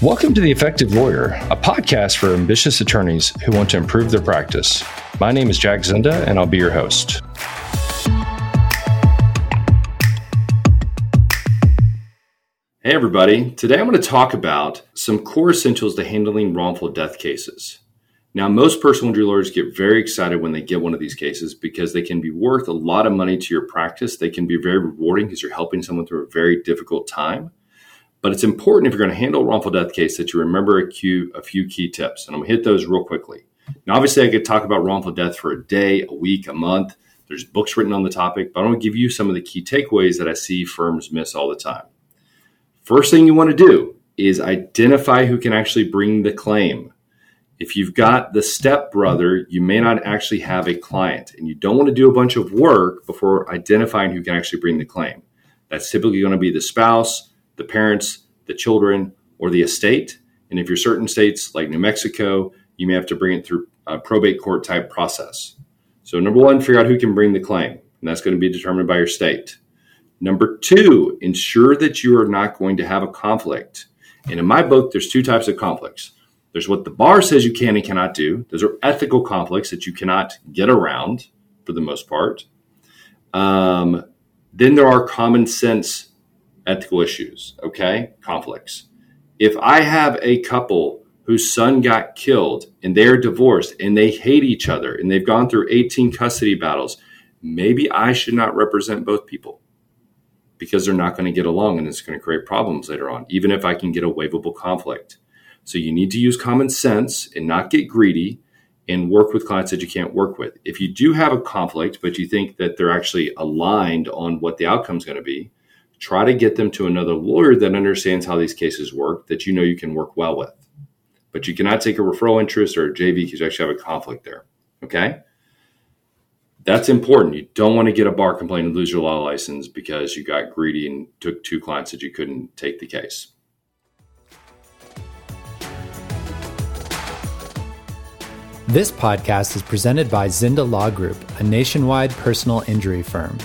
Welcome to The Effective Lawyer, a podcast for ambitious attorneys who want to improve their practice. My name is Jack Zinda, and I'll be your host. Hey, everybody. Today I'm going to talk about some core essentials to handling wrongful death cases. Now, most personal injury lawyers get very excited when they get one of these cases because they can be worth a lot of money to your practice. They can be very rewarding because you're helping someone through a very difficult time. But it's important if you're going to handle a wrongful death case that you remember a few, a few key tips. And I'm going to hit those real quickly. Now, obviously, I could talk about wrongful death for a day, a week, a month. There's books written on the topic, but I want to give you some of the key takeaways that I see firms miss all the time. First thing you want to do is identify who can actually bring the claim. If you've got the step brother, you may not actually have a client, and you don't want to do a bunch of work before identifying who can actually bring the claim. That's typically going to be the spouse, the parents, the children, or the estate. And if you're certain states like New Mexico, you may have to bring it through a probate court type process. So, number one, figure out who can bring the claim, and that's going to be determined by your state. Number two, ensure that you are not going to have a conflict. And in my book, there's two types of conflicts. There's what the bar says you can and cannot do. Those are ethical conflicts that you cannot get around for the most part. Um, then there are common sense ethical issues, okay? Conflicts. If I have a couple whose son got killed and they're divorced and they hate each other and they've gone through 18 custody battles, maybe I should not represent both people because they're not going to get along and it's going to create problems later on, even if I can get a waivable conflict. So you need to use common sense and not get greedy and work with clients that you can't work with. If you do have a conflict, but you think that they're actually aligned on what the outcome is going to be, try to get them to another lawyer that understands how these cases work that you know you can work well with. But you cannot take a referral interest or a JV because you actually have a conflict there. Okay? That's important. You don't want to get a bar complaint and lose your law license because you got greedy and took two clients that you couldn't take the case. This podcast is presented by Zinda Law Group, a nationwide personal injury firm.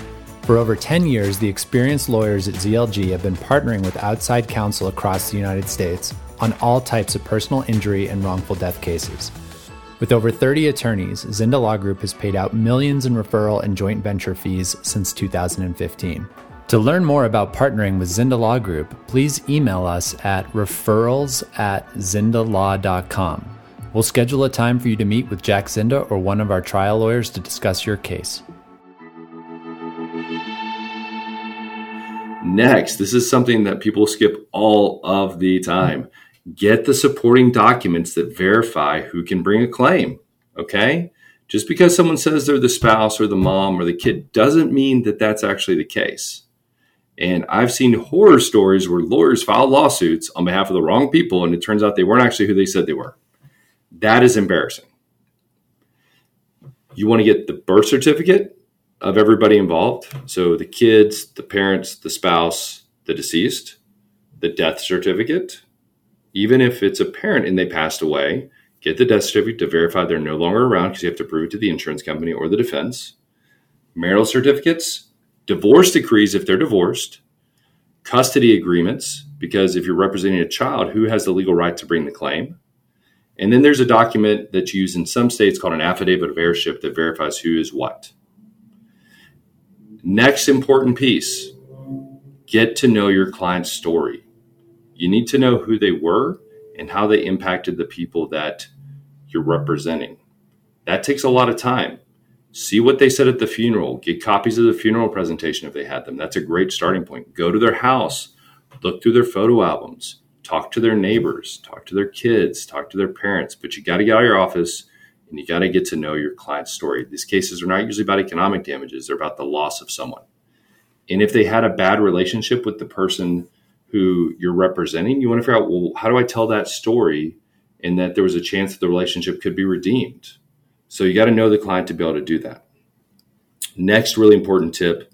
For over 10 years, the experienced lawyers at ZLG have been partnering with outside counsel across the United States on all types of personal injury and wrongful death cases. With over 30 attorneys, Zinda Law Group has paid out millions in referral and joint venture fees since 2015. To learn more about partnering with Zinda Law Group, please email us at referrals at zindalaw.com. We'll schedule a time for you to meet with Jack Zinda or one of our trial lawyers to discuss your case. Next, this is something that people skip all of the time. Get the supporting documents that verify who can bring a claim. Okay? Just because someone says they're the spouse or the mom or the kid doesn't mean that that's actually the case. And I've seen horror stories where lawyers file lawsuits on behalf of the wrong people, and it turns out they weren't actually who they said they were. That is embarrassing. You want to get the birth certificate of everybody involved. So the kids, the parents, the spouse, the deceased, the death certificate. Even if it's a parent and they passed away, get the death certificate to verify they're no longer around because you have to prove it to the insurance company or the defense. Marital certificates, divorce decrees if they're divorced, custody agreements, because if you're representing a child, who has the legal right to bring the claim? And then there's a document that's used in some states called an affidavit of heirship that verifies who is what. Next important piece get to know your client's story. You need to know who they were and how they impacted the people that you're representing. That takes a lot of time. See what they said at the funeral. Get copies of the funeral presentation if they had them. That's a great starting point. Go to their house, look through their photo albums, talk to their neighbors, talk to their kids, talk to their parents. But you got to get out of your office and you got to get to know your client's story. These cases are not usually about economic damages, they're about the loss of someone. And if they had a bad relationship with the person who you're representing, you want to figure out, well, how do I tell that story and that there was a chance that the relationship could be redeemed? So you got to know the client to be able to do that. Next, really important tip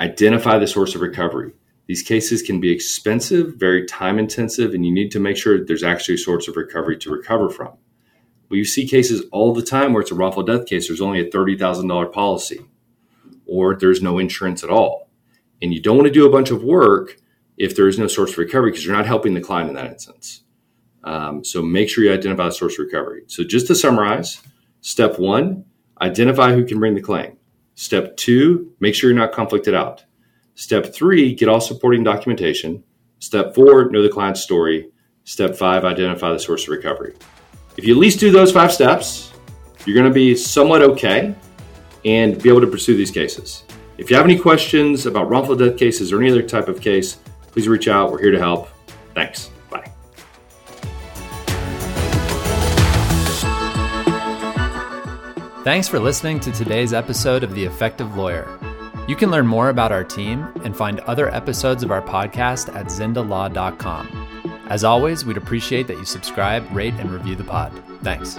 identify the source of recovery. These cases can be expensive, very time intensive, and you need to make sure there's actually a source of recovery to recover from. But you see cases all the time where it's a wrongful death case. There's only a $30,000 policy, or there's no insurance at all. And you don't want to do a bunch of work if there is no source of recovery because you're not helping the client in that instance. Um, so make sure you identify the source of recovery. So just to summarize, step one, identify who can bring the claim. Step two, make sure you're not conflicted out. Step three, get all supporting documentation. Step four, know the client's story. Step five, identify the source of recovery. If you at least do those five steps, you're going to be somewhat okay and be able to pursue these cases. If you have any questions about wrongful death cases or any other type of case, please reach out. We're here to help. Thanks. Bye. Thanks for listening to today's episode of The Effective Lawyer. You can learn more about our team and find other episodes of our podcast at zindalaw.com. As always, we'd appreciate that you subscribe, rate, and review the pod. Thanks.